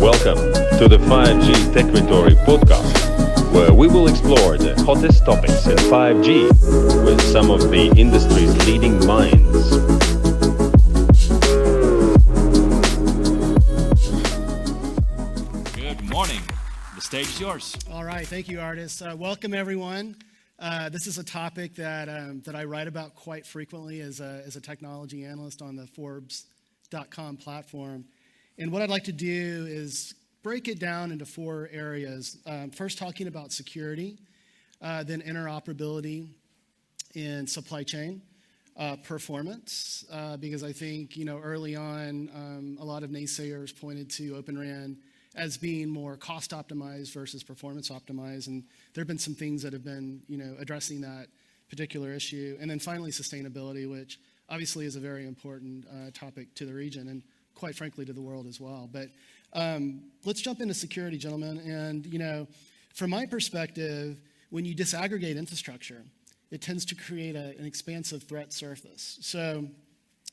Welcome to the 5G Techritory podcast, where we will explore the hottest topics in 5G with some of the industry's leading minds. Good morning. The stage is yours. All right, thank you, artists. Uh, welcome, everyone. Uh, this is a topic that, um, that I write about quite frequently as a, as a technology analyst on the Forbes.com platform. And what I'd like to do is break it down into four areas. Um, first, talking about security, uh, then interoperability and supply chain. Uh, performance, uh, because I think you know early on, um, a lot of naysayers pointed to Open RAN as being more cost optimized versus performance optimized, and there have been some things that have been you know addressing that particular issue, and then finally sustainability, which obviously is a very important uh, topic to the region and quite frankly to the world as well. But um, let's jump into security, gentlemen, and you know, from my perspective, when you disaggregate infrastructure it tends to create a, an expansive threat surface. So,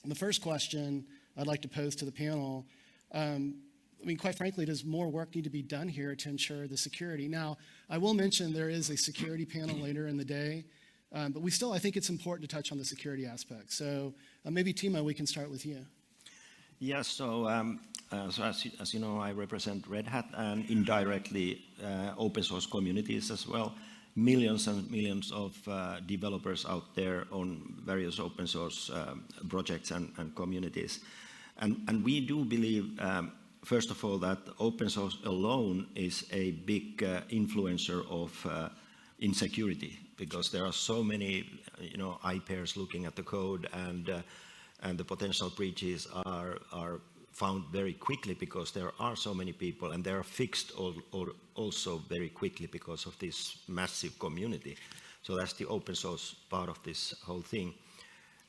the first question I'd like to pose to the panel um, I mean, quite frankly, does more work need to be done here to ensure the security? Now, I will mention there is a security panel later in the day, um, but we still, I think it's important to touch on the security aspect. So, uh, maybe Timo, we can start with you. Yes, so, um, uh, so as, as, you know, I represent Red Hat and indirectly uh, open source communities as well millions and millions of uh, developers out there on various open source um, projects and, and, communities. And, and we do believe, um, first of all, that open source alone is a big uh, influencer of uh, insecurity because there are so many, you know, eye pairs looking at the code and, uh, and the potential breaches are, are found very quickly because there are so many people and they are fixed all, all, also very quickly because of this massive community. So that's the open source part of this whole thing.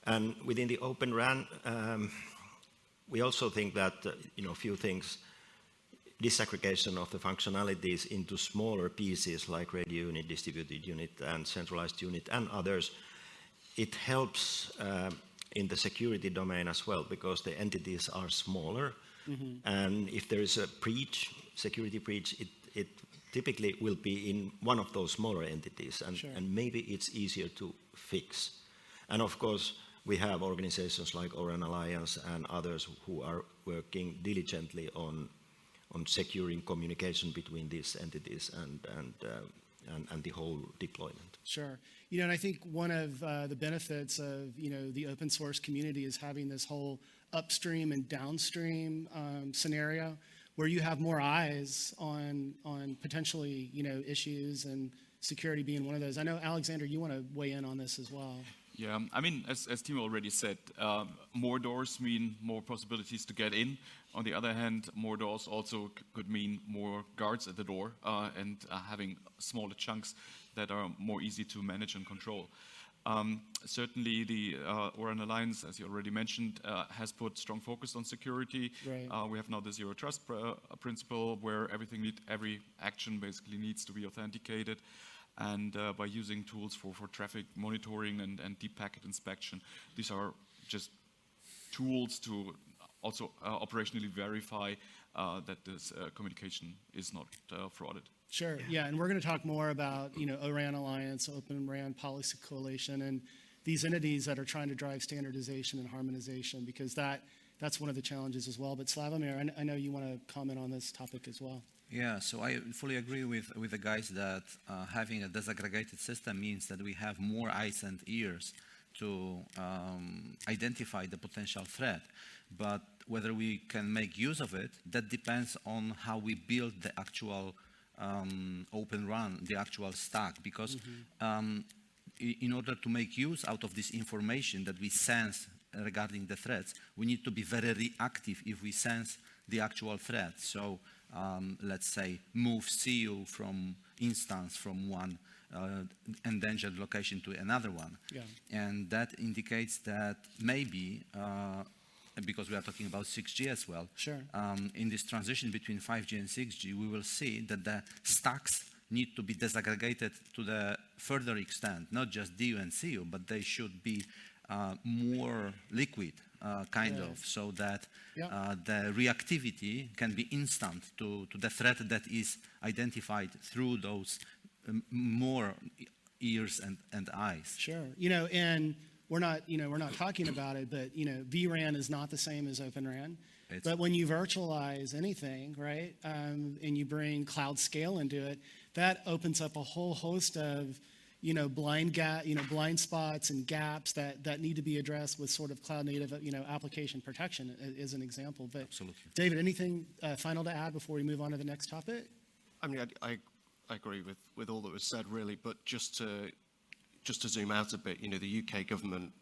And within the Open RAN, um, we also think that, uh, you know, a few things, disaggregation of the functionalities into smaller pieces like radio unit, distributed unit, and centralized unit, and others, it helps uh, in the security domain as well, because the entities are smaller. Mm-hmm. And if there is a breach, security breach, it, it typically will be in one of those smaller entities, and, sure. and maybe it's easier to fix. And of course, we have organizations like O-RAN Alliance and others who are working diligently on, on securing communication between these entities and, and, uh, and, and the whole deployment. Sure. You know, and I think one of uh, the benefits of you know the open source community is having this whole upstream and downstream um, scenario where you have more eyes on on potentially you know issues and security being one of those. I know Alexander, you want to weigh in on this as well. Yeah, I mean, as, as Timo already said, um, more doors mean more possibilities to get in. On the other hand, more doors also could mean more guards at the door uh, and uh, having smaller chunks that are more easy to manage and control. Um, certainly, the uh, O-RAN Alliance, as you already mentioned, uh, has put strong focus on security. Right. Uh, we have now the zero trust pr uh, principle, where everything, need, every action basically needs to be authenticated. And uh, by using tools for, for traffic monitoring and, and deep packet inspection, these are just tools to also uh, operationally verify that this communication is not frauded. Sure. Yeah, and we're going to talk more about you know ORAN Alliance, Open RAN Policy Coalition, and these entities that are trying to drive standardization and harmonization because that that's one of the challenges as well. But Slawomir, I, I know you want to comment on this topic as well. Yeah, so I fully agree with, with the guys that uh, having a disaggregated system means that we have more eyes and ears to um, identify the potential threat. But whether we can make use of it, that depends on how we build the actual um, Open RAN, the actual stack, because mm-hmm. um, in order to make use out of this information that we sense regarding the threats, we need to be very reactive if we sense the actual threat. So um, let's say move CU from instance from one uh, endangered location to another one. Yeah. And that indicates that maybe uh, because we are talking about 6G as well. Sure. Um, in this transition between 5G and 6G, we will see that the stacks need to be disaggregated to the further extent, not just DU and CU, but they should be uh, more liquid, uh, kind Yeah. of, so that Yeah. uh, the reactivity can be instant to, to the threat that is identified through those um, more ears and, and eyes. Sure. You know, and we're not, you know, we're not talking about it, but you know, vRAN is not the same as Open RAN. It's- but when you virtualize anything, right, um, and you bring cloud scale into it, that opens up a whole host of, you know, blind gap, you know, blind spots and gaps that that need to be addressed with sort of cloud native, you know, application protection is an example. But Absolutely. David, anything uh, final to add before we move on to the next topic? I mean, I, I, I agree with, with all that was said, really, but just to, just to zoom out a bit, you know, the UK government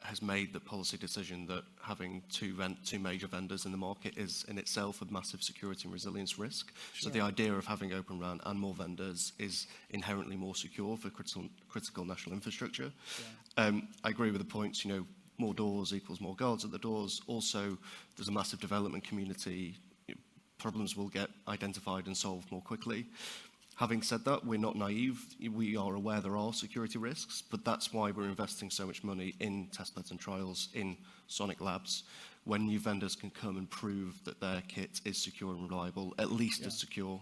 has made the policy decision that having two, ven- two major vendors in the market is in itself a massive security and resilience risk. So the idea of having Open RAN and more vendors is inherently more secure for critical, critical national infrastructure. Um, I agree with the points, you know, more doors equals more guards at the doors. Also, there's a massive development community problems will get identified and solved more quickly. Having said that, we're not naive. We are aware there are security risks, but that's why we're investing so much money in testbeds and trials in Sonic Labs. When new vendors can come and prove that their kit is secure and reliable, at least as secure,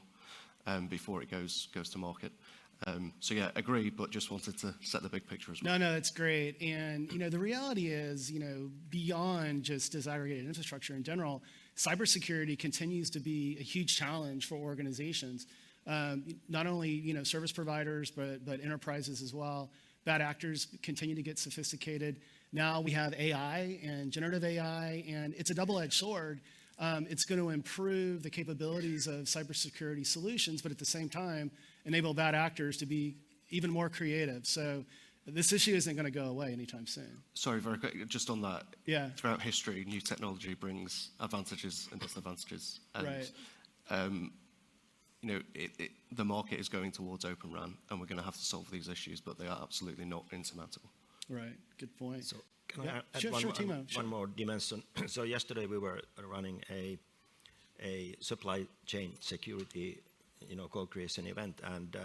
um, before it goes goes to market. Um, so yeah, agree, but just wanted to set the big picture as well. No, no, that's great. And you know, the reality is, you know, beyond just disaggregated infrastructure in general, cybersecurity continues to be a huge challenge for organizations. Um, not only you know service providers, but but enterprises as well. Bad actors continue to get sophisticated. Now we have AI and generative AI, and it's a double-edged sword. Um, it's going to improve the capabilities of cybersecurity solutions, but at the same time, enable bad actors to be even more creative. So this issue isn't going to go away anytime soon. Sorry, very quick, just on that. Yeah. Throughout history, new technology brings advantages and disadvantages. And, Right. Um, you know, it, it, the market is going towards Open RAN, and we're going to have to solve these issues, but they are absolutely not insurmountable. Right. Good point. So can Yeah, I add sure, one, sure, more- Timo, one sure. more dimension? so yesterday we were running a a supply chain security, you know, co-creation event, and uh,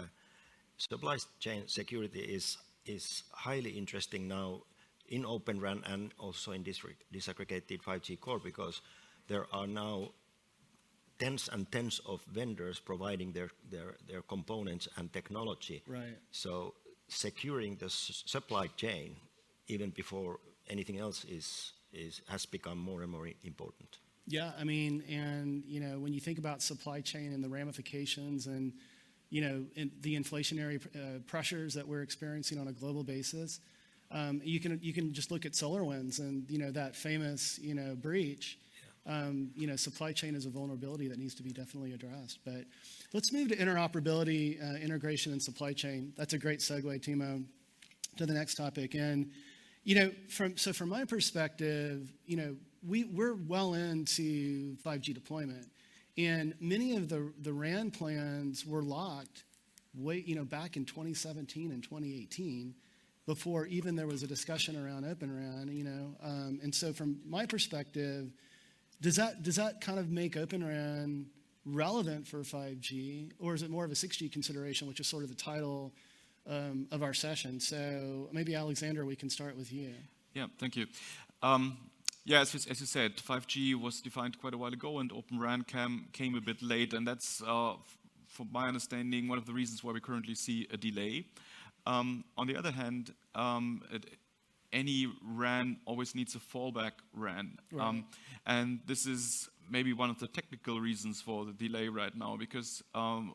supply chain security is is highly interesting now in Open RAN and also in dis- disaggregated 5G core because there are now tens and tens of vendors providing their, their, their components and technology. Right. So securing the s- supply chain, even before anything else, is, is, has become more and more important. Yeah, I mean, and you know, when you think about supply chain and the ramifications, and you know, in the inflationary uh, pressures that we're experiencing on a global basis, um, you can you can just look at SolarWinds and you know that famous you know breach. Um, you know, supply chain is a vulnerability that needs to be definitely addressed. But let's move to interoperability, uh, integration, and supply chain. That's a great segue, Timo, to the next topic. And you know, from so from my perspective, you know, we we're well into 5G deployment, and many of the the RAN plans were locked, way you know back in 2017 and 2018, before even there was a discussion around Open RAN. You know, um, and so from my perspective, does that does that kind of make Open RAN relevant for 5G, or is it more of a 6G consideration, which is sort of the title um, of our session? So maybe Alexander, we can start with you. Yeah, thank you. Um, yeah, as you, as you said, 5G was defined quite a while ago, and Open RAN came, came a bit late, and that's, uh, from my understanding, one of the reasons why we currently see a delay. Um, on the other hand, um, it, any RAN always needs a fallback RAN, um, and this is maybe one of the technical reasons for the delay right now, because um,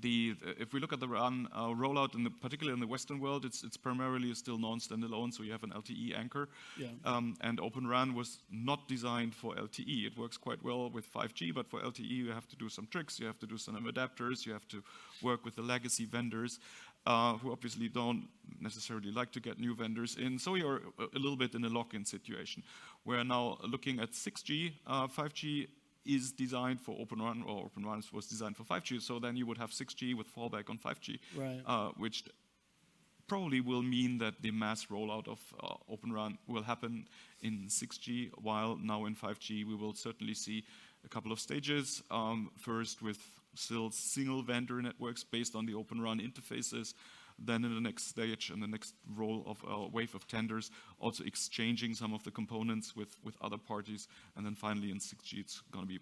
the, if we look at the RAN uh, rollout, in the, particularly in the Western world, it's, it's primarily still non-standalone, so you have an LTE anchor. Yeah. Um, and Open RAN was not designed for LTE. It works quite well with 5G, but for LTE you have to do some tricks, you have to do some adapters, you have to work with the legacy vendors, uh, who obviously don't necessarily like to get new vendors in. So you're a, a little bit in a lock-in situation. We're now looking at 6G, uh, 5G is designed for Open RAN, or Open RAN was designed for 5G. So then you would have 6G with fallback on 5G, Right. uh, which probably will mean that the mass rollout of uh, Open RAN will happen in 6G, while now in 5G we will certainly see a couple of stages. Um, first with still single vendor networks based on the Open RAN interfaces, then in the next stage, in the next roll of a wave of tenders, also exchanging some of the components with, with other parties. And then finally in 6G, it's going to be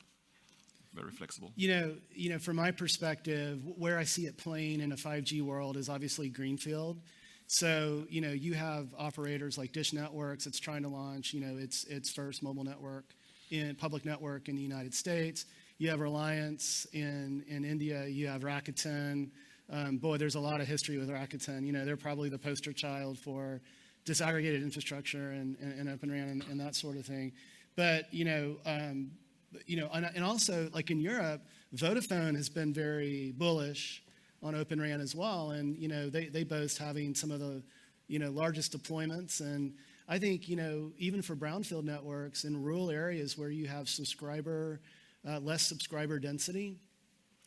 very flexible. You know, you know, from my perspective, where I see it playing in a 5G world is obviously greenfield. So, you know, you have operators like Dish Networks that's trying to launch, you know, its its first mobile network in public network in the United States. You have Reliance in in India. You have Rakuten. Um, boy, there's a lot of history with Rakuten. You know, they're probably the poster child for disaggregated infrastructure and, and, and Open RAN and, and, that sort of thing. But you know, um, you know, and, and also like in Europe, Vodafone has been very bullish on Open RAN as well. And, you know, they, they boast having some of the, you know, largest deployments. And I think, you know, even for brownfield networks in rural areas where you have subscriber, uh, less subscriber density,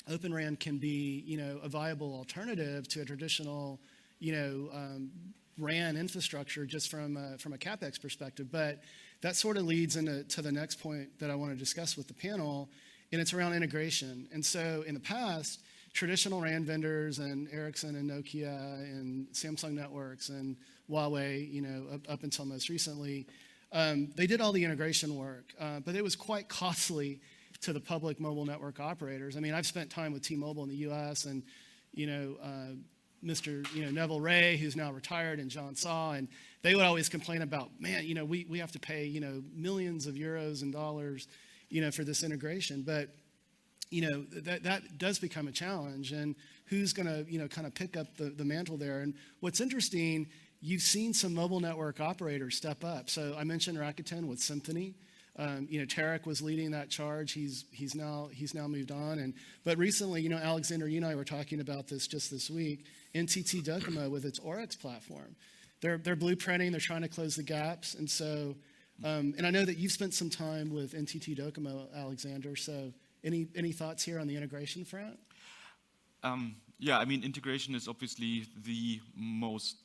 Open RAN can be, you know, a viable alternative to a traditional, you know, um, RAN infrastructure just from a, from a capex perspective. But that sort of leads into to the next point that I want to discuss with the panel, and it's around integration. And so in the past, traditional RAN vendors and Ericsson and Nokia and Samsung Networks and Huawei, you know, up, up until most recently, um, they did all the integration work, uh, but it was quite costly to the public mobile network operators. I mean, I've spent time with T-Mobile in the U.S. and, you know, uh, Mr. You know, Neville Ray, who's now retired, and John Saw, and they would always complain about, man, you know, we, we have to pay, you know, millions of euros and dollars, you know, for this integration. But you know, that, that does become a challenge. And who's going to, you know, kind of pick up the, the mantle there? And what's interesting, you've seen some mobile network operators step up. So I mentioned Rakuten with Symphony. Um, you know, Tareq was leading that charge. He's, he's, now, he's now moved on. And, but recently, you know, Alexander, you and I were talking about this just this week. NTT Docomo with its OREX platform. They're, they're blueprinting, they're trying to close the gaps. And so, um, and I know that you've spent some time with NTT Docomo, Alexander. So any, any thoughts here on the integration front? Um, yeah, I mean, integration is obviously the most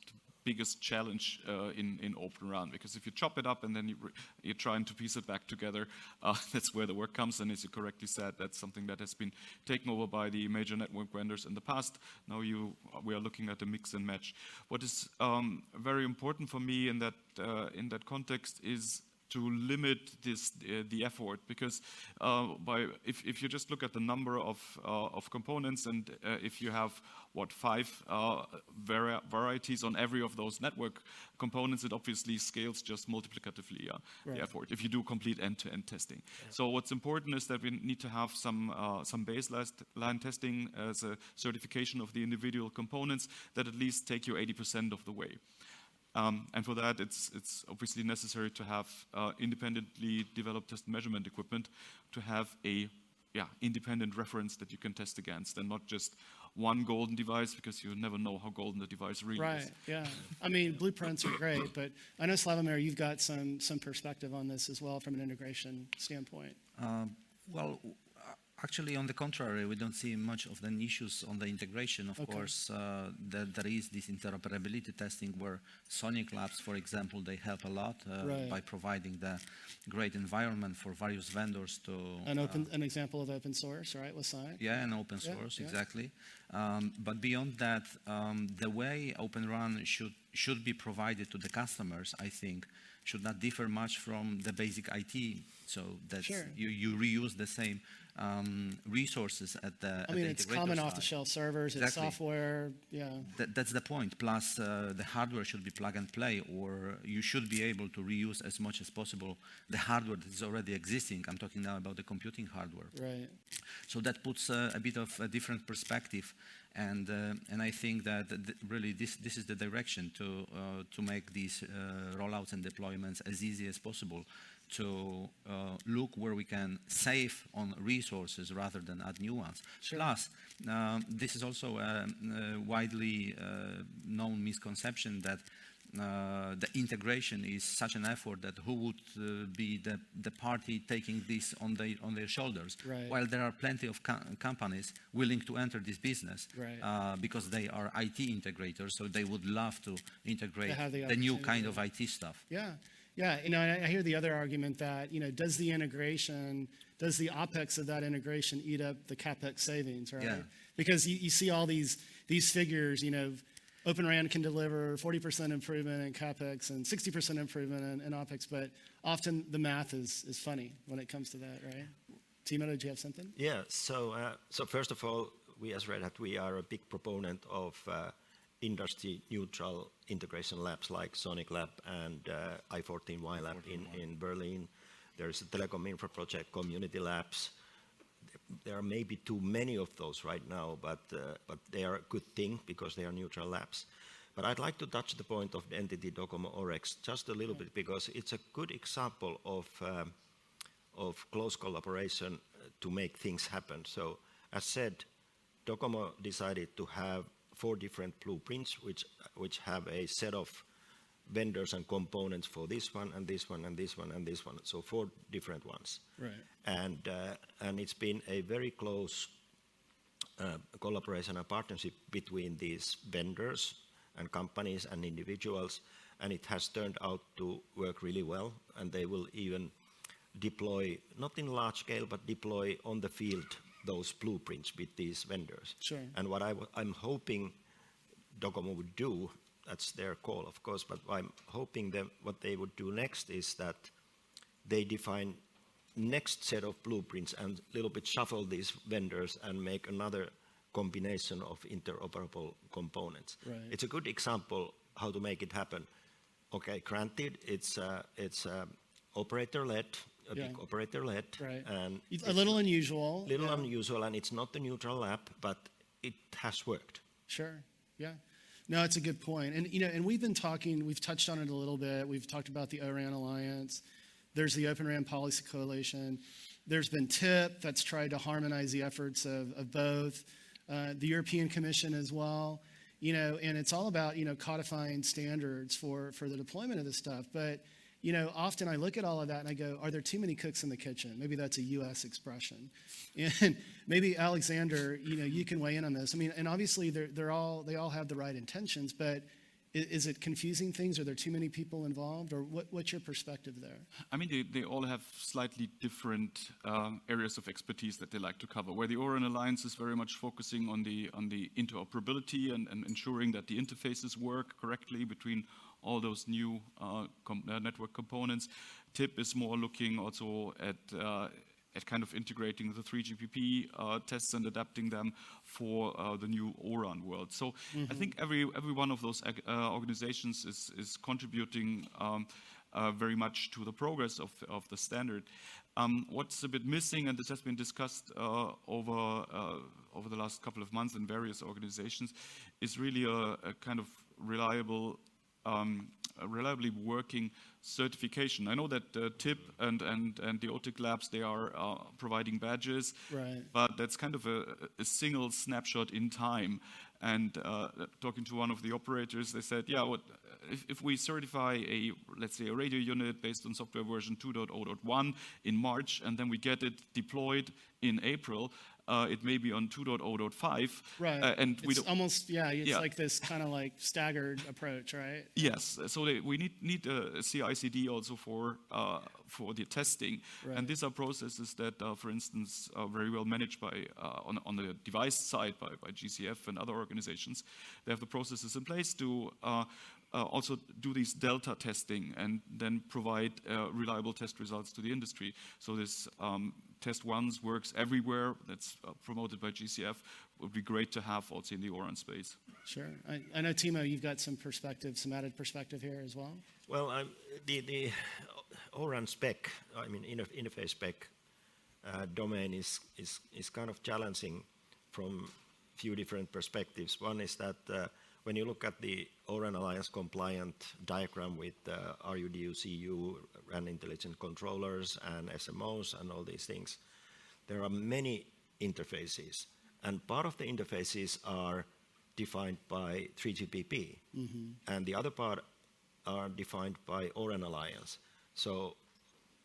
biggest challenge uh, in, in Open RAN because if you chop it up and then you you're trying to piece it back together, uh, that's where the work comes. And as you correctly said, that's something that has been taken over by the major network vendors in the past. Now you, we are looking at a mix and match. What is um, very important for me in that, uh, in that context is to limit this uh, the effort because uh, by if, if you just look at the number of uh, of components and uh, if you have what five uh, vari varieties on every of those network components it obviously scales just multiplicatively uh, right. the effort if you do complete end-to-end -end testing yeah. so what's important is that we need to have some some baseline testing as a certification of the individual components that at least take you 80% of the way um, and for that, it's, it's obviously necessary to have uh, independently developed test measurement equipment to have a yeah, independent reference that you can test against and not just one golden device because you never know how golden the device really right, is. Right, yeah. I mean, blueprints are great, but I know Slawomir, you've got some, some perspective on this as well from an integration standpoint. Um, well, Actually, on the contrary, we don't see much of the issues on the integration. Of okay. course, uh, there, there is this interoperability testing where Sonic Labs, for example, they help a lot uh, right. by providing the great environment for various vendors to... An, open, uh, an example of open source, right, with Sonic? Yeah, an open source, yeah, exactly. Um, but beyond that, um, the way Open RAN should, should be provided to the customers, I think, should not differ much from the basic IT. So that sure. you, you reuse the same um, resources at the. I mean, it's common off-the-shelf servers, exactly. it's software, yeah. That, that's the point. Plus, uh, the hardware should be plug and play, or you should be able to reuse as much as possible the hardware that is already existing. I'm talking now about the computing hardware. Right. So that puts uh, a bit of a different perspective and, uh, and I think that th really this, this is the direction to, uh, to make these uh, rollouts and deployments as easy as possible to uh, look where we can save on resources rather than add new ones. Sure. Plus, um, this is also a, a widely uh, known misconception that uh, the integration is such an effort that who would uh, be the, the party taking this on, the, on their shoulders. Right. While there are plenty of co companies willing to enter this business right. uh, because they are IT integrators, so they would love to integrate the, the new kind of IT stuff. Yeah. Yeah, you know, I hear the other argument that, you know, does the integration, does the OPEX of that integration eat up the CAPEX savings, right? Yeah. Because you, you see all these, these figures, you know, Open RAN can deliver 40% improvement in CapEx and 60% improvement in, in OpEx, but often the math is, is funny when it comes to that, right? Timo, did you have something? Yeah. So, uh, so first of all, we as Red Hat, we are a big proponent of uh, industry-neutral integration labs like Sonic Lab and uh, i14Y Lab in, in Berlin. There's a Telecom Infra Project Community Labs. There are maybe too many of those right now, but, uh, but they are a good thing because they are neutral labs. But I'd like to touch the point of the NTT Docomo Orex just a little bit because it's a good example of, um, of close collaboration uh, to make things happen. So as said, Docomo decided to have four different blueprints, which, which have a set of vendors and components for this one and this one and this one and this one. So four different ones. Right. And, uh, and it's been a very close uh, collaboration and partnership between these vendors and companies and individuals, and it has turned out to work really well, and they will even deploy, not in large scale, but deploy on the field those blueprints with these vendors. Sure. And what I'm hoping Docomo would do, that's their call, of course, but I'm hoping that what they would do next is that they define next set of blueprints and a little bit shuffle these vendors and make another combination of interoperable components. Right. It's a good example how to make it happen. Okay, granted, it's uh, it's uh, operator-led, a Yeah. big operator-led, Right. and It's a little unusual. little yeah. unusual, and it's not the neutral app, but it has worked. Sure. Yeah. No, it's a good point. And you know, and we've been talking, we've touched on it a little bit. We've talked about the ORAN Alliance. There's the Open RAN Policy Coalition. There's been TIP that's tried to harmonize the efforts of, of both. Uh, the European Commission as well. You know, and it's all about, you know, codifying standards for, for the deployment of this stuff. But, you know, often I look at all of that and I go, are there too many cooks in the kitchen? Maybe that's a U.S. expression. And maybe Alexander, you know, you can weigh in on this. I mean, and obviously they're, they're all, they all have the right intentions, but is it confusing things? Are there too many people involved? Or what, what's your perspective there? I mean, they, they all have slightly different um, areas of expertise that they like to cover. Where the Oran Alliance is very much focusing on the on the interoperability and, and ensuring that the interfaces work correctly between all those new uh, com- uh, network components. TIP is more looking also at uh, at kind of integrating the 3GPP uh, tests and adapting them for uh, the new ORAN world. So I think every every one of those uh, organizations is is contributing um, uh, very much to the progress of of the standard. Um, what's a bit missing, and this has been discussed uh, over uh, over the last couple of months in various organizations, is really a, a kind of reliable um, reliably working certification. I know that uh, TIP and, and, and the OTIC labs, they are uh, providing badges, Right. but that's kind of a, a single snapshot in time. And uh, talking to one of the operators, they said, yeah, what, if, if we certify a, let's say, a radio unit based on software version 2.0.1 in March, and then we get it deployed in April, uh, it may be on 2.0.5. Right. uh, and we it's don't, almost, yeah, it's Yeah. like this kind of like staggered approach, right? Yes, so they, we need need a CI/CD also for uh, for the testing, Right. and these are processes that, uh, for instance, are very well managed by uh, on on the device side by, by GCF and other organizations. They have the processes in place to. Uh, uh, also do these delta testing and then provide uh, reliable test results to the industry. So this um, test ones works everywhere. That's uh, promoted by GCF. Would be great to have also in the Oran space. Sure. I, I know, Timo, you've got some perspective, some added perspective here as well. Well, I'm, the, the ORAN spec, I mean, inter- interface spec uh, domain is, is, is kind of challenging from a few different perspectives. One is that uh, when you look at the ORAN Alliance compliant diagram with uh, RUDU, CU, RAN intelligent controllers, and SMOs, and all these things, there are many interfaces. And part of the interfaces are defined by 3GPP, and the other part are defined by ORAN Alliance. So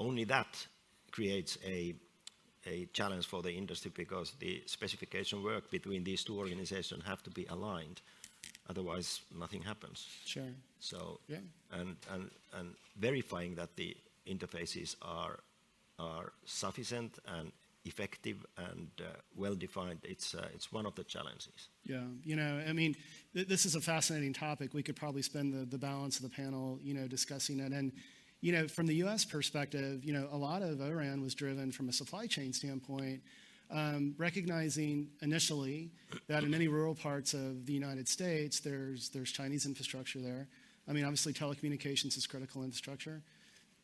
only that creates a, a challenge for the industry because the specification work between these two organizations have to be aligned. Otherwise, nothing happens. Sure. So, Yeah. and, and, and verifying that the interfaces are, are sufficient and effective and uh, well defined, it's, uh, it's one of the challenges. Yeah, you know, I mean, th- this is a fascinating topic. We could probably spend the, the balance of the panel, you know, discussing it. And, you know, from the U.S. perspective, you know, a lot of ORAN was driven from a supply chain standpoint, um, recognizing initially that in many rural parts of the United States, there's there's Chinese infrastructure there. I mean, obviously, telecommunications is critical infrastructure.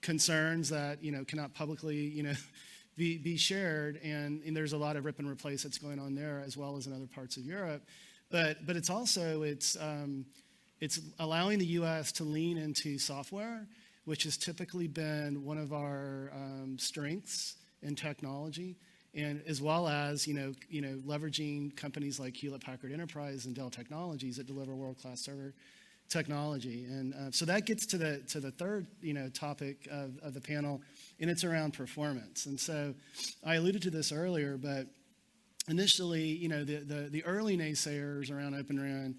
Concerns that you know cannot publicly, you know. Be, be shared, and, and there's a lot of rip and replace that's going on there as well as in other parts of Europe. But, but it's also it's, um, it's allowing the U.S. to lean into software, which has typically been one of our um, strengths in technology, and as well as you know, you know, leveraging companies like Hewlett Packard Enterprise and Dell Technologies that deliver world-class server technology. And uh, so that gets to the to the third you know topic of, of the panel, and it's around performance. And so I alluded to this earlier, but initially, you know, the the, the early naysayers around Open RAN.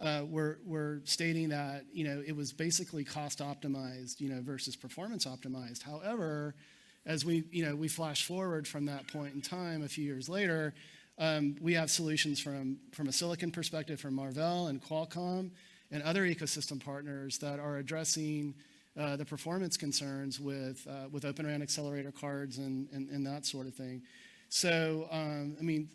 Uh, were, were stating that you know it was basically cost optimized you know versus performance optimized. However, as we you know we flash forward from that point in time a few years later, um, we have solutions from from a silicon perspective from Marvell and Qualcomm and other ecosystem partners that are addressing uh, the performance concerns with, uh, with Open RAN accelerator cards and, and, and that sort of thing. So, um, I mean,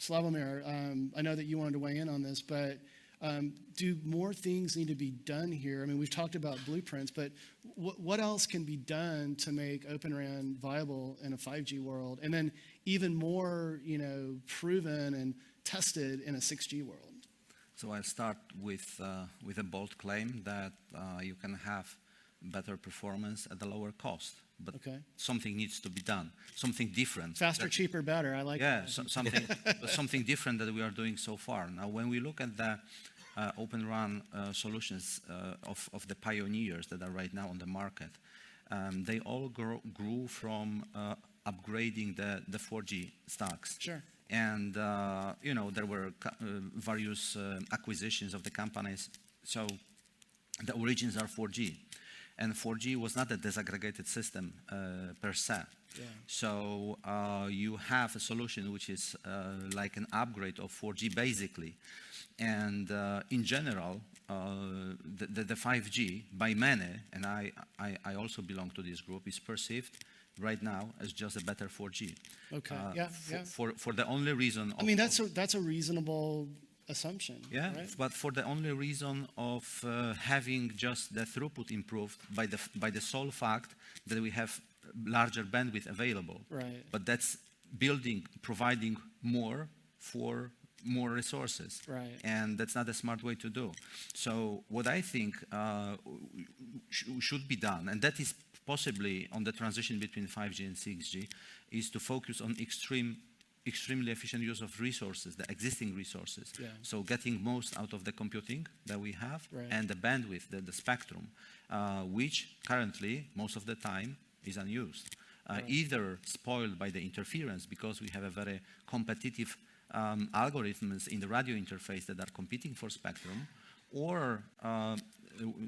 Slawomir, um, I know that you wanted to weigh in on this, but um, do more things need to be done here? I mean, we've talked about blueprints, but w- what else can be done to make Open RAN viable in a 5G world? And then even more, you know, proven and tested in a 6G world? So I'll start with, uh, with a bold claim that uh, you can have better performance at a lower cost. But Okay. something needs to be done, something different. Faster, that- cheaper, better. I like yeah, that. so, something, something different that we are doing so far. Now, when we look at the Open RAN uh, solutions uh, of, of the pioneers that are right now on the market, um, they all grow, grew from uh, upgrading the, the 4G stacks. Sure. And, uh, you know, there were uh, various uh, acquisitions of the companies. So the origins are 4G. And 4G was not a disaggregated system uh, per se. Yeah. So uh, you have a solution which is uh, like an upgrade of 4G basically. And uh, in general, uh, the, the, the 5G by many, and I, I, I also belong to this group, is perceived right now as just a better 4G. Okay, Uh, yeah, for, yeah. For, for the only reason. I mean, that's a, that's a reasonable assumption. yeah, right? but for the only reason of uh, having just the throughput improved by the, by the sole fact that we have larger bandwidth available. Right. But that's building, providing more for more resources. Right. And that's not a smart way to do. So what I think uh, sh- should be done, and that is possibly on the transition between 5G and 6G, is to focus on extreme extremely efficient use of resources, the existing resources. Yeah. So getting most out of the computing that we have Right. and the bandwidth, the, the spectrum, uh, which currently, most of the time, is unused. Uh, Either spoiled by the interference because we have a very competitive um, algorithms in the radio interface that are competing for spectrum, or uh,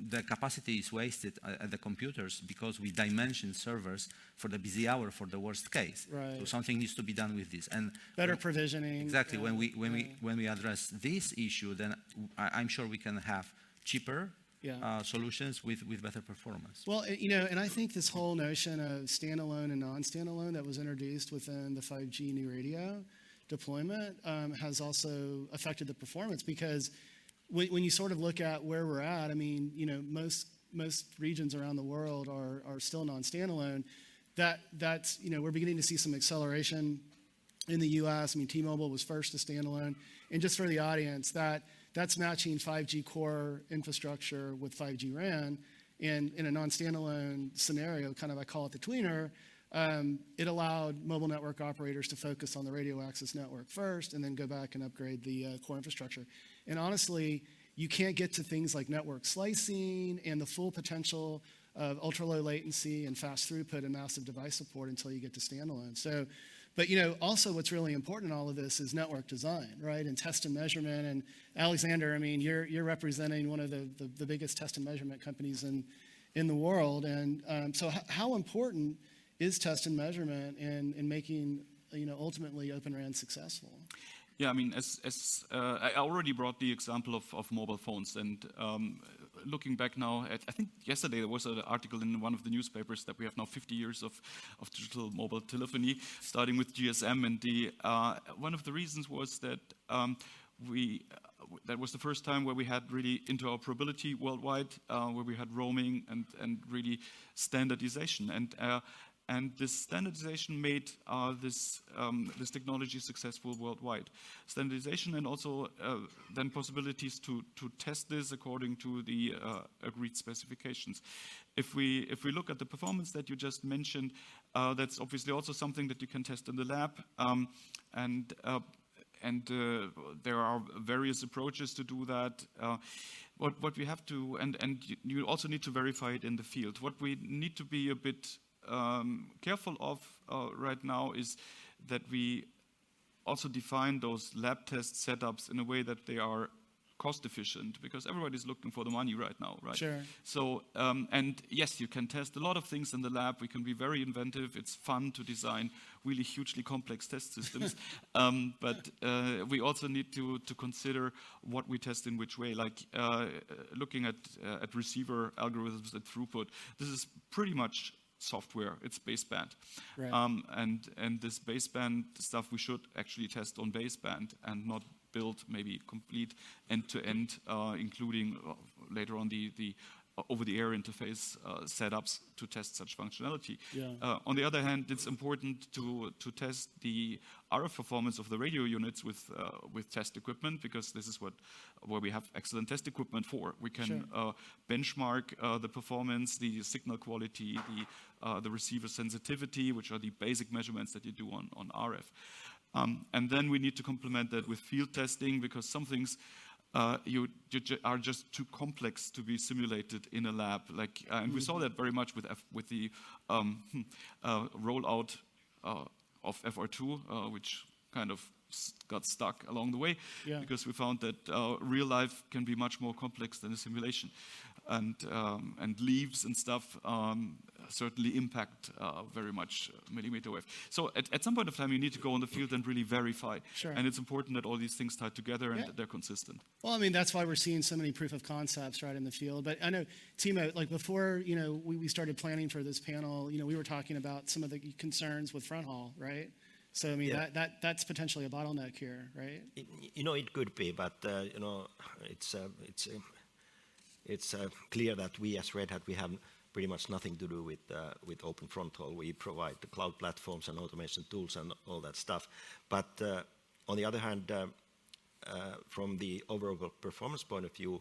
the capacity is wasted at the computers because we dimension servers for the busy hour for the worst case. Right. So something needs to be done with this. And Better provisioning. Exactly. When we when yeah. we when we address this issue, then I, am sure we can have cheaper Yeah. uh, solutions with with better performance. Well, uh, you know, and I think this whole notion of standalone and non-standalone that was introduced within the 5G new radio deployment um, has also affected the performance because when, when you sort of look at where we're at, I mean, you know, most most regions around the world are are still non-standalone. That that's you know we're beginning to see some acceleration in the U.S. I mean, T-Mobile was first to standalone, and just for the audience, that that's matching 5G core infrastructure with 5G RAN, and in a non-standalone scenario, kind of I call it the tweener. Um, it allowed mobile network operators to focus on the radio access network first, and then go back and upgrade the uh, core infrastructure. And honestly, you can't get to things like network slicing and the full potential of ultra low latency and fast throughput and massive device support until you get to standalone. So, but you know, also what's really important in all of this is network design, right? And test and measurement. And Alexander, I mean, you're you're representing one of the the, the biggest test and measurement companies in in the world. And um, so, h- how important is test and measurement in making you know, ultimately Open RAN successful? Yeah, I mean, as, as uh, I already brought the example of, of mobile phones, and um, looking back now, at, I think yesterday there was an article in one of the newspapers that we have now 50 years of, of digital mobile telephony, starting with GSM, and the uh, one of the reasons was that um, we that was the first time where we had really interoperability worldwide, uh, where we had roaming and, and really standardization. And, uh, and this standardization made uh, this, um, this technology successful worldwide. Standardization and also uh, then possibilities to, to test this according to the uh, agreed specifications. If we, if we look at the performance that you just mentioned, uh, that's obviously also something that you can test in the lab. Um, and and uh, there are various approaches to do that. Uh, what, what we have to, and, and you also need to verify it in the field. What we need to be a bit um, careful of uh, right now is that we also define those lab test setups in a way that they are cost efficient because everybody's looking for the money right now, right? Sure. So, um, and yes, you can test a lot of things in the lab. We can be very inventive. It's fun to design really hugely complex test systems. um, but uh, we also need to, to consider what we test in which way. Like uh, looking at, uh, at receiver algorithms at throughput, this is pretty much software. It's baseband. Right. Um, and, and this baseband stuff we should actually test on baseband and not build maybe complete end-to-end, uh, including uh, later on the, the over-the-air interface uh, setups to test such functionality. Yeah. Uh, on the other hand, it's important to, to test the RF performance of the radio units with, uh, with test equipment because this is what, where we have excellent test equipment for. We can Sure. benchmark the performance, the signal quality, the, the receiver sensitivity, which are the basic measurements that you do on, on RF. Um, and then we need to complement that with field testing because some things uh, you, are just too complex to be simulated in a lab. Like, uh, and we saw that very much with, F with the um, uh, rollout uh, of FR2, uh, which kind of got stuck along the way Yeah. because we found that uh, real life can be much more complex than a simulation. And, um, and leaves and stuff um, certainly impact uh, very much millimeter wave. So at, at some point of time, you need to go on the field and really verify. Sure. And it's important that all these things tie together and Yeah. that they're consistent. Well, I mean, that's why we're seeing so many proof of concepts right in the field. But I know, Timo, like before, you know, we, we started planning for this panel, you know, we were talking about some of the concerns with fronthaul, right? So, I mean, Yeah. that, that, that's potentially a bottleneck here, right? It- You know, it could be, but uh, you know, it's uh, it's uh, it's uh, clear that we as Red Hat we have pretty much nothing to do with uh, with Open Fronthaul. We provide the cloud platforms and automation tools and all that stuff. But uh, on the other hand, uh, uh, from the overall performance point of view,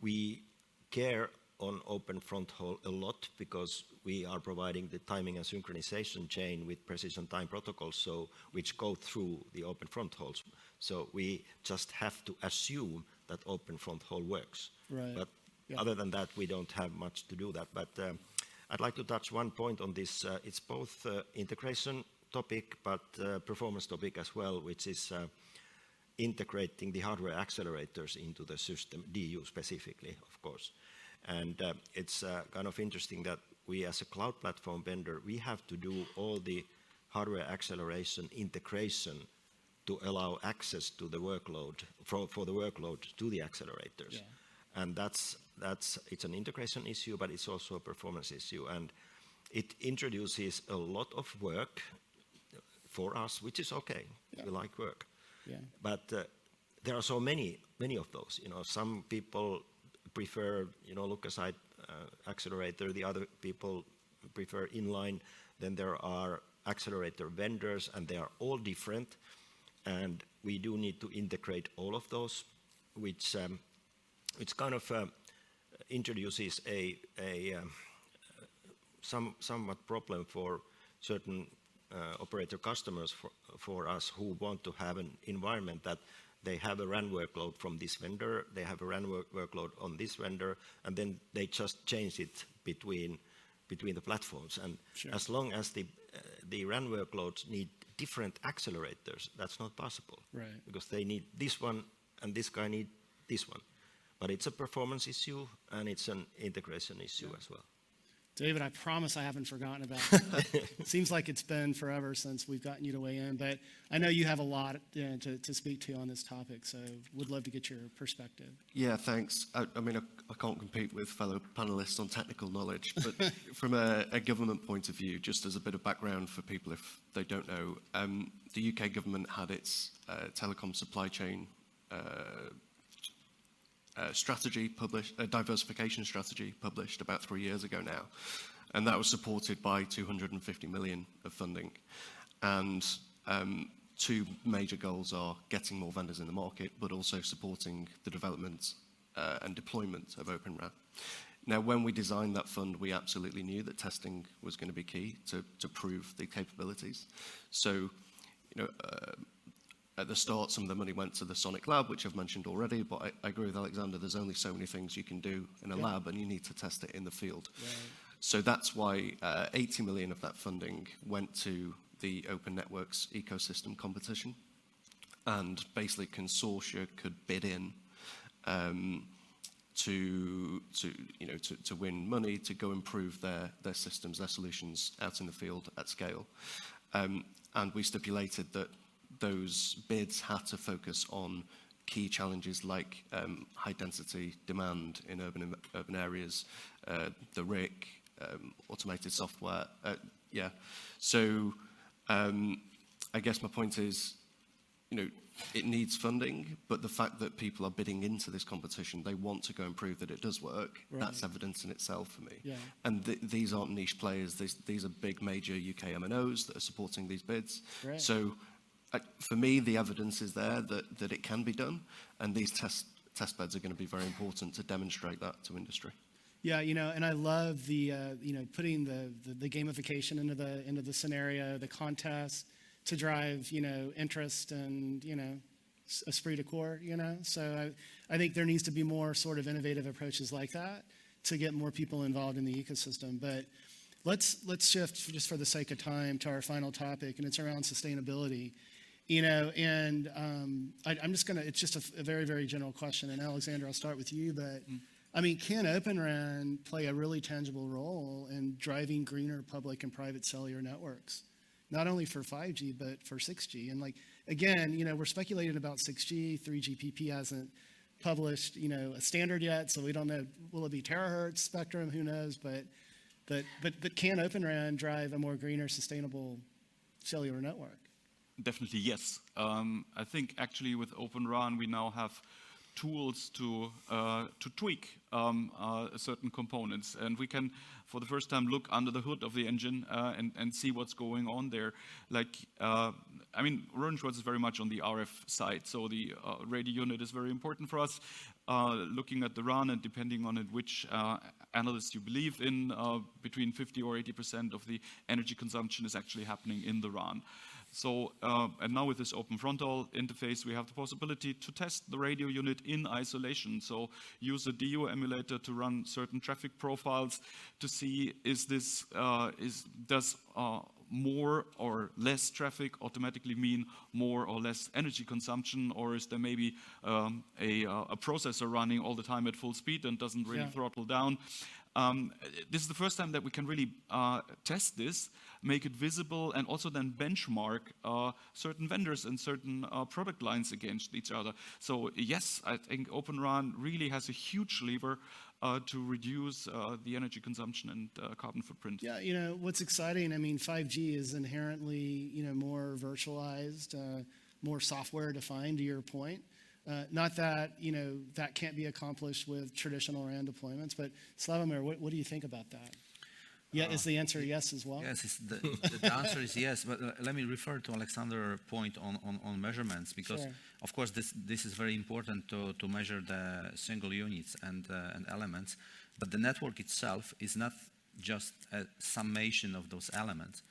we care on Open Fronthaul a lot because we are providing the timing and synchronization chain with precision time protocols, so which go through the Open fronthauls. So we just have to assume that Open fronthaul works. Right. But Yeah. other than that, we don't have much to do that. But um, I'd like to touch one point on this. Uh, it's both uh, integration topic, but uh, performance topic as well, which is uh, integrating the hardware accelerators into the system, DU specifically, of course. And uh, it's uh, kind of interesting that we, as a cloud platform vendor, we have to do all the hardware acceleration integration to allow access to the workload, for, for the workload to the accelerators. Yeah. And that's, that's, it's an integration issue, but it's also a performance issue. And it introduces a lot of work for us, which is okay. We like work. Yeah. But uh, there are so many, many of those. You know, some people prefer, you know, look aside accelerator. The other people prefer inline. Then there are accelerator vendors, and they are all different. And we do need to integrate all of those, which um, kind of uh, introduces a, a um, some, somewhat problem for certain uh, operator customers for us who want to have an environment that they have a RAN workload from this vendor, they have a RAN work workload on this vendor, and then they just change it between, between the platforms. And Sure. as long as the, uh, the RAN workloads need different accelerators, that's not possible. Right. Because they need this one and this guy need this one. But it's a performance issue and it's an integration issue as well. David, I promise I haven't forgotten about it. Seems like it's been forever since we've gotten you to weigh in, but I know you have a lot uh, to, to speak to on this topic, so would love to get your perspective. Yeah, thanks. I, I mean, I, I can't compete with fellow panelists on technical knowledge, but from a, a government point of view, just as a bit of background for people if they don't know, um, the UK government had its uh, telecom supply chain uh, uh, strategy published, a diversification strategy published about three years ago now, and that was supported by 250 million of funding. And um, two major goals are getting more vendors in the market, but also supporting the development uh, and deployment of Open RAN. Now, when we designed that fund, we absolutely knew that testing was going to be key to, to prove the capabilities. So, you know, uh, at the start, some of the money went to the Sonic Lab, which I've mentioned already, but I, I agree with Alexander, there's only so many things you can do in a Yeah. lab, and you need to test it in the field. So that's why uh, 80 million of that funding went to the Open Networks ecosystem competition. And basically, consortia could bid in um, to, to, you know, to, to win money to go improve their, their systems, their solutions out in the field at scale. Um, and we stipulated that those bids had to focus on key challenges like um, high density demand in urban, urban areas, uh, the RIC, um, automated software. Uh, yeah. So um, I guess my point is, you know, it needs funding, but the fact that people are bidding into this competition, they want to go and prove that it does work. That's evidence in itself for me. Yeah. And th- these aren't niche players. These, these are big major UK MNOs that are supporting these bids. Right. So for me, the evidence is there that, that it can be done, and these test, test beds are going to be very important to demonstrate that to industry. Yeah, you know, and I love the uh, you know putting the, the the gamification into the into the scenario, the contest to drive you know interest and you know esprit de corps. You know, so I I think there needs to be more sort of innovative approaches like that to get more people involved in the ecosystem. But let's let's shift just for the sake of time to our final topic, and it's around sustainability. You know, and um, I, I'm just gonna. It's just a, a very very general question, and Alexander, I'll start with you, but. I mean, can Open RAN play a really tangible role in driving greener public and private cellular networks? Not only for 5G, but for 6G. And like, again, you know, we're speculating about 6G, 3GPP hasn't published, you know, a standard yet, so we don't know, will it be terahertz spectrum? Who knows? But, but, but, but can Open RAN drive a more greener, sustainable cellular network? Definitely yes. Um, I think actually with Open RAN we now have tools to uh, to tweak um, uh, certain components, and we can, for the first time, look under the hood of the engine uh, and and see what's going on there. Like, uh, I mean, Rohde & Schwarz is very much on the RF side, so the uh, radio unit is very important for us. Uh, looking at the RAN and depending on it, which analysts you believe in, between 50 or 80 percent of the energy consumption is actually happening in the RAN. So, uh, and now with this open fronthaul interface, we have the possibility to test the radio unit in isolation. So use a DU emulator to run certain traffic profiles to see is this, uh, is, does uh, more or less traffic automatically mean more or less energy consumption, or is there maybe um, a, uh, a processor running all the time at full speed and doesn't really Yeah. throttle down? Um, this is the first time that we can really uh, test this, make it visible, and also then benchmark uh, certain vendors and certain uh, product lines against each other. So yes, I think Open RAN really has a huge lever uh, to reduce uh, the energy consumption and uh, carbon footprint. Yeah, you know, what's exciting, I mean, 5G is inherently, you know, more virtualized, more software defined, to your point. Uh, not that, you know, that can't be accomplished with traditional RAN deployments, but Slawomir, what, what do you think about that? Yeah, is the answer yes as well? Yes, it's the, the, the answer is yes. But uh, let me refer to Alexander's point on, on, on measurements because, Sure. of course, this, this is very important to, to measure the single units and, uh, and elements. But the network itself is not just a summation of those elements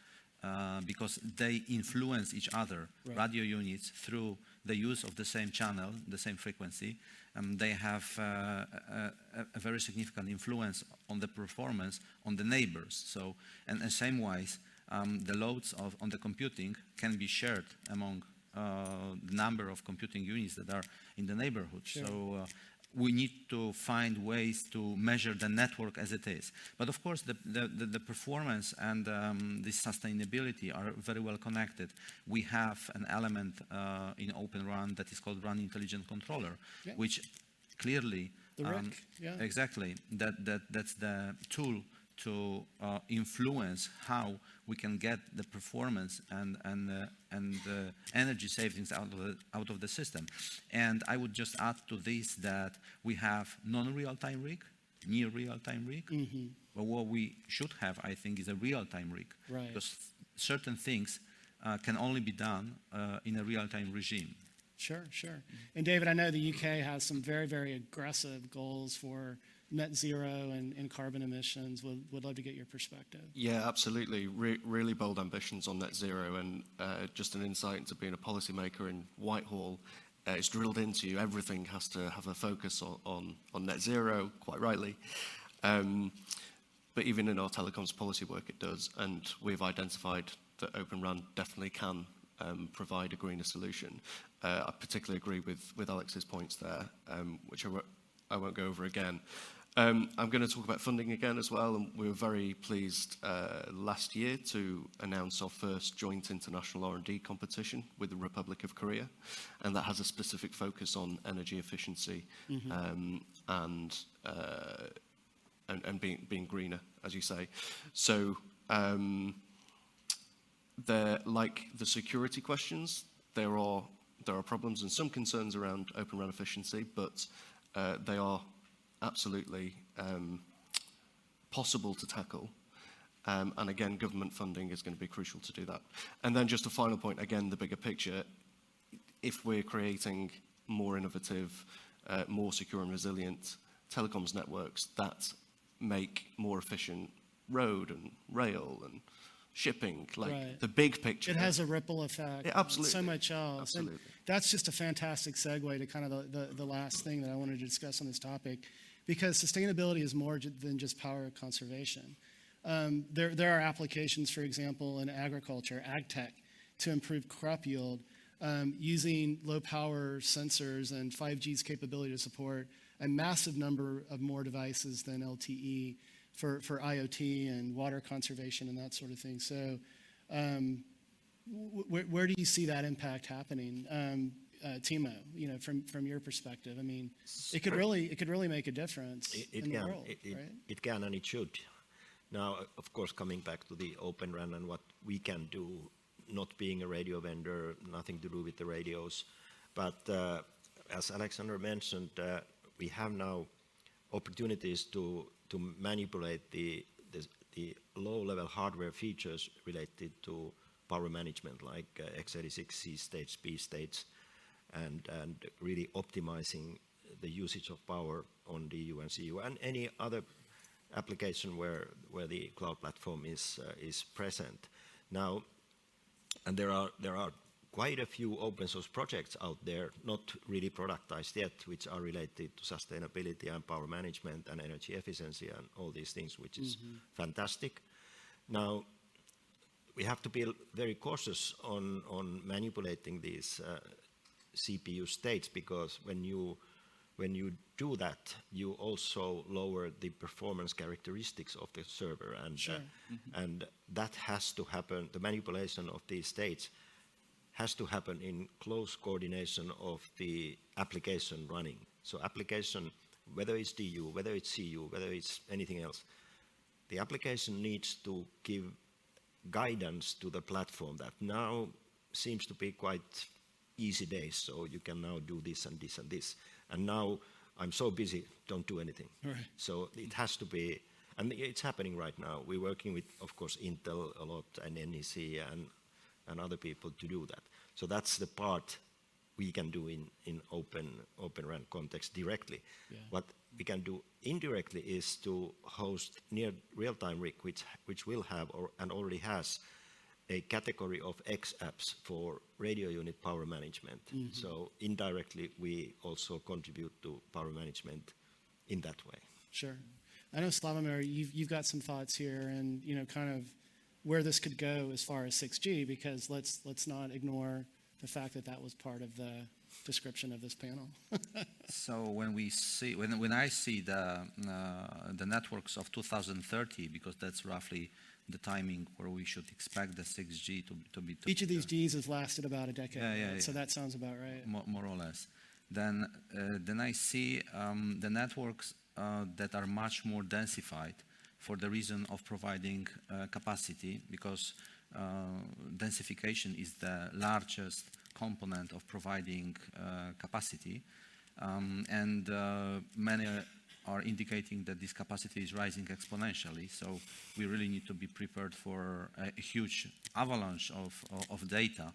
uh, because they influence each other, Right. radio units, through the use of the same channel, the same frequency. Um, they have uh, a, a, very significant influence on the performance on the neighbors. So, and, and same wise, um, the loads of, on the computing can be shared among uh, the number of computing units that are in the neighborhood. Sure. So, uh, we need to find ways to measure the network as it is. But of course, the, the, the, performance and um, the sustainability are very well connected. We have an element uh, in Open RAN that is called RAN Intelligent Controller, Yeah. which clearly RIC, yeah. exactly that, that that's the tool to uh, influence how we can get the performance and and uh, and uh, energy savings out of the out of the system. And I would just add to this that we have non-real-time RIC, near real-time RIC. Mm-hmm. But what we should have, I think, is a real-time RIC. Right. Because certain things uh, can only be done uh, in a real-time regime. Sure, sure. And David, I know the UK has some very, very aggressive goals for net zero and, and carbon emissions. Would, would love to get your perspective. Yeah, absolutely. Re- really bold ambitions on net zero, and uh, just an insight into being a policymaker in Whitehall. Uh, it's drilled into you. Everything has to have a focus on, on, on net zero, quite rightly. Um, but even in our telecoms policy work, it does. And we've identified that Open RAN definitely can um, provide a greener solution. Uh, I particularly agree with, with Alex's points there, um, which I, wo- I won't go over again. Um, I'm going to talk about funding again as well, and we were very pleased uh, last year to announce our first joint international R&D competition with the Republic of Korea, and that has a specific focus on energy efficiency um, and uh, and, and being, being greener, as you say. So, um, there, like the security questions, there are there are problems and some concerns around Open RAN efficiency, but uh, they are absolutely um, possible to tackle. Um, and again, government funding is going to be crucial to do that. And then just a final point, again, the bigger picture. If we're creating more innovative, uh, more secure and resilient telecoms networks that make more efficient road and rail and shipping, like Right. the big picture. It has a ripple effect. Yeah, absolutely. So much else. Absolutely. And that's just a fantastic segue to kind of the, the, the last thing that I wanted to discuss on this topic, because sustainability is more than just power conservation. Um, there, there are applications, for example, in agriculture, ag tech, to improve crop yield um, using low power sensors and 5G's capability to support a massive number of more devices than LTE for, for IoT and water conservation and that sort of thing. So, um, wh- where, do you see that impact happening, um, uh, Timo? You know, from from your perspective, I mean, it could really it could really make a difference It, it in can, the world, it, it, right? it can and it should. Now, of course, coming back to the Open RAN and what we can do, not being a radio vendor, nothing to do with the radios, but uh, as Alexander mentioned, uh, we have now opportunities to to manipulate the the, the low-level hardware features related to power management, like uh, x86 C states, P states, and and really optimizing the usage of power on DU and CU and any other application where where the cloud platform is uh, is present. Now, and there are there are quite a few open source projects out there, not really productized yet, which are related to sustainability and power management and energy efficiency and all these things, which is fantastic. Now, we have to be very cautious on, on manipulating these uh, CPU states because when you when you do that, you also lower the performance characteristics of the server, and uh, and that has to happen. The manipulation of these states has to happen in close coordination of the application running. So application, whether it's DU, whether it's CU, whether it's anything else, the application needs to give guidance to the platform that now seems to be quite easy days, so you can now do this and this and this. And now I'm so busy, don't do anything. Right. So it has to be, and it's happening right now. We're working with, of course, Intel a lot and NEC and, and other people to do that. So that's the part we can do in, in open, open RAN context directly. What we can do indirectly is to host near real-time RIC, which, which will have or, and already has a category of xApps for radio unit power management. So indirectly, we also contribute to power management in that way. Sure. I know Slawomir, you've you've got some thoughts here, and you know, kind of where this could go as far as 6G, because let's let's not ignore the fact that that was part of the description of this panel. So when we see, when, when I see the, uh, the networks of 2030, because that's roughly the timing where we should expect the 6G to, to be. to Each of these. Gs has lasted about a decade, Yeah, yeah, right? so that sounds about right. more, more or less. Then, uh, then I see um, the networks uh, that are much more densified for the reason of providing uh, capacity, because uh, densification is the largest component of providing uh, capacity, um, and uh, many are indicating that this capacity is rising exponentially. So we really need to be prepared for a, huge avalanche of, of, of data.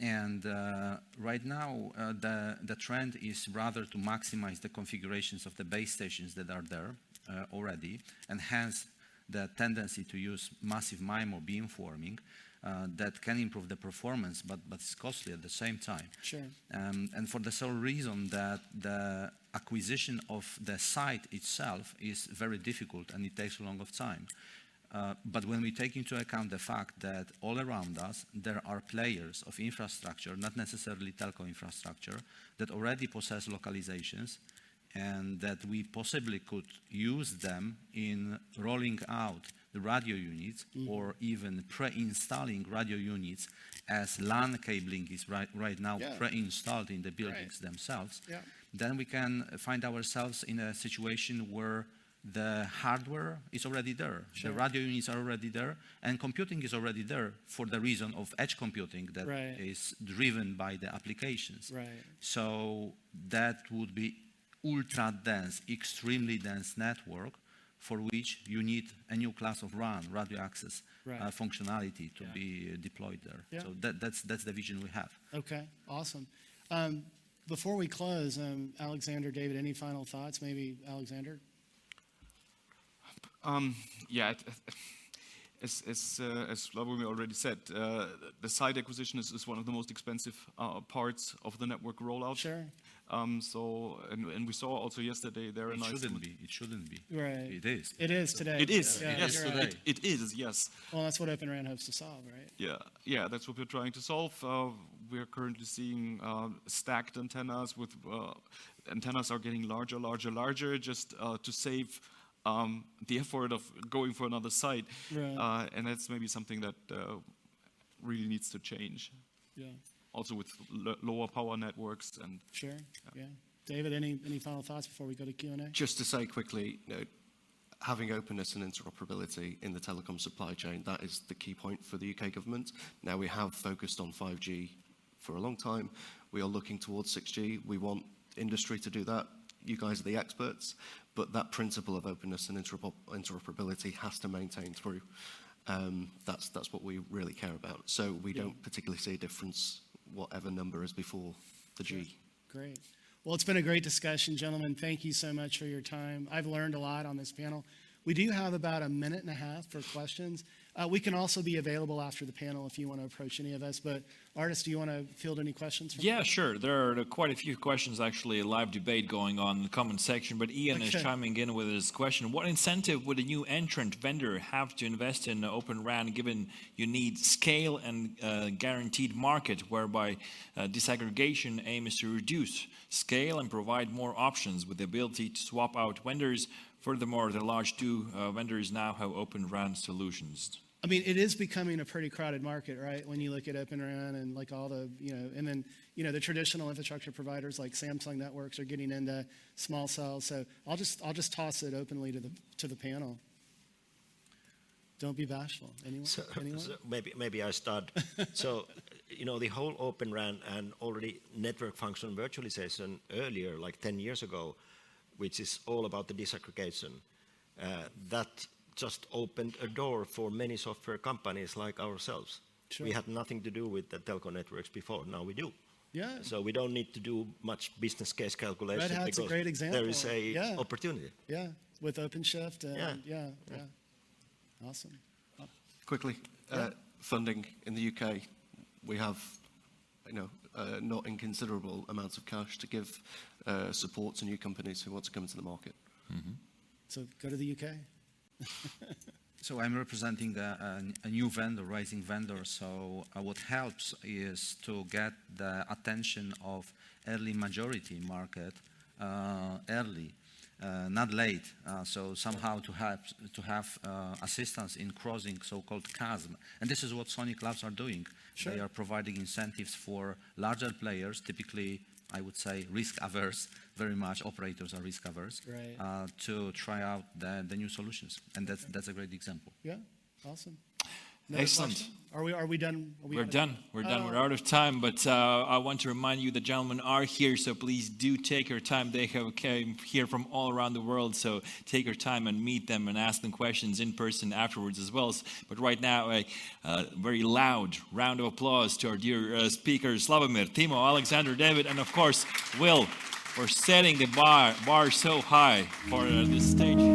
And uh, right now, uh, the, the trend is rather to maximize the configurations of the base stations that are there uh, already, and hence the tendency to use massive MIMO beamforming uh, that can improve the performance, but, but it's costly at the same time. Sure. Um, and for the sole reason that the acquisition of the site itself is very difficult and it takes a long of time. Uh, but when we take into account the fact that all around us there are players of infrastructure, not necessarily telco infrastructure, that already possess localizations and that we possibly could use them in rolling out the radio units mm-hmm. or even pre-installing radio units as LAN cabling is right, right now Yeah. pre-installed in the buildings themselves, Yeah. then we can find ourselves in a situation where the hardware is already there, Sure. the radio units are already there, and computing is already there for the reason of edge computing that is Right. driven by the applications. Right. So that would be ultra dense, extremely dense network for which you need a new class of RAN, radio access Right. uh, functionality to Yeah. be uh, deployed there. Yeah. So that, that's, that's the vision we have. Okay, awesome. Um, before we close, um, Alexander, David, any final thoughts? Maybe Alexander? Um, yeah, it- as, as, uh, as Vladimir already said, uh, the site acquisition is, is one of the most expensive uh, parts of the network rollout. Sure. Um, so, and, and we saw also yesterday there a It nice shouldn't be. It shouldn't be. Right. It is. It is today. It is, Yeah, yes, you're right. today. it, it is, yes. Well, that's what Open RAN hopes to solve, right? Yeah, yeah, that's what we're trying to solve. Uh, we're currently seeing uh, stacked antennas with uh, antennas are getting larger, larger, larger, just uh, to save um, the effort of going for another site. Right. Uh, and that's maybe something that uh, really needs to change. Yeah, Also with l- lower power networks and sure, yeah. David, any, any final thoughts before we go to Q&A? Just to say quickly, you know, having openness and interoperability in the telecom supply chain, that is the key point for the UK government. Now, we have focused on 5G for a long time. We are looking towards 6G. We want industry to do that. You guys are the experts, but that principle of openness and interop- interoperability has to maintain through. Um, that's, that's what we really care about. So we don't particularly see a difference, whatever number is before the G. Great. Well, it's been a great discussion, gentlemen. Thank you so much for your time. I've learned a lot on this panel. We do have about a minute and a half for questions. Uh, we can also be available after the panel if you want to approach any of us. But, Artist, do you want to field any questions? From Yeah, sure. There are quite a few questions, actually, a live debate going on in the comment section. But Ian is chiming in with his question What incentive would a new entrant vendor have to invest in Open RAN given you need scale and uh, guaranteed market, whereby uh, disaggregation aim is to reduce scale and provide more options with the ability to swap out vendors? Furthermore, the large two uh, vendors now have Open RAN solutions. I mean, it is becoming a pretty crowded market, right? When you look at Open RAN and like all the, you know, and then, you know, the traditional infrastructure providers like Samsung Networks are getting into small cells. So I'll just, I'll just toss it openly to the, to the panel. Don't be bashful. Anyone? So, Anyone? so maybe maybe I start. so, you know, the whole Open RAN and already network function virtualization earlier, like 10 years ago, which is all about the disaggregation, uh, that just opened a door for many software companies like ourselves. Sure. We had nothing to do with the telco networks before. Now we do. Yeah. So we don't need to do much business case calculation Red Hat's a great example. there is a Yeah. opportunity. Yeah. With OpenShift. And, yeah. Yeah. Yeah. Awesome. Quickly, uh, funding in the UK, we have, you know, uh, not inconsiderable amounts of cash to give uh, support to new companies who want to come into the market. So go to the UK. So I'm representing a, a, a, new vendor, rising vendor. So uh, what helps is to get the attention of early majority market uh, early, uh, not late. Uh, so somehow to have to have uh, assistance in crossing so-called chasm, and this is what Sonic Labs are doing. Sure. They are providing incentives for larger players, typically I would say risk averse, very much operators are risk averse, right. uh, to try out the, the new solutions. And that's, that's a great example. Yeah, awesome. Another Excellent. Question? Are we, are we done? Are we We're done. We're done. We're out of time. But uh, I want to remind you the gentlemen are here, so please do take your time. They have came here from all around the world, so take your time and meet them and ask them questions in person afterwards as well. But right now, a uh, very loud round of applause to our dear uh, speakers, Slawomir, Timo, Alexander, David, and of course, Will, for setting the bar, bar so high for uh, this stage.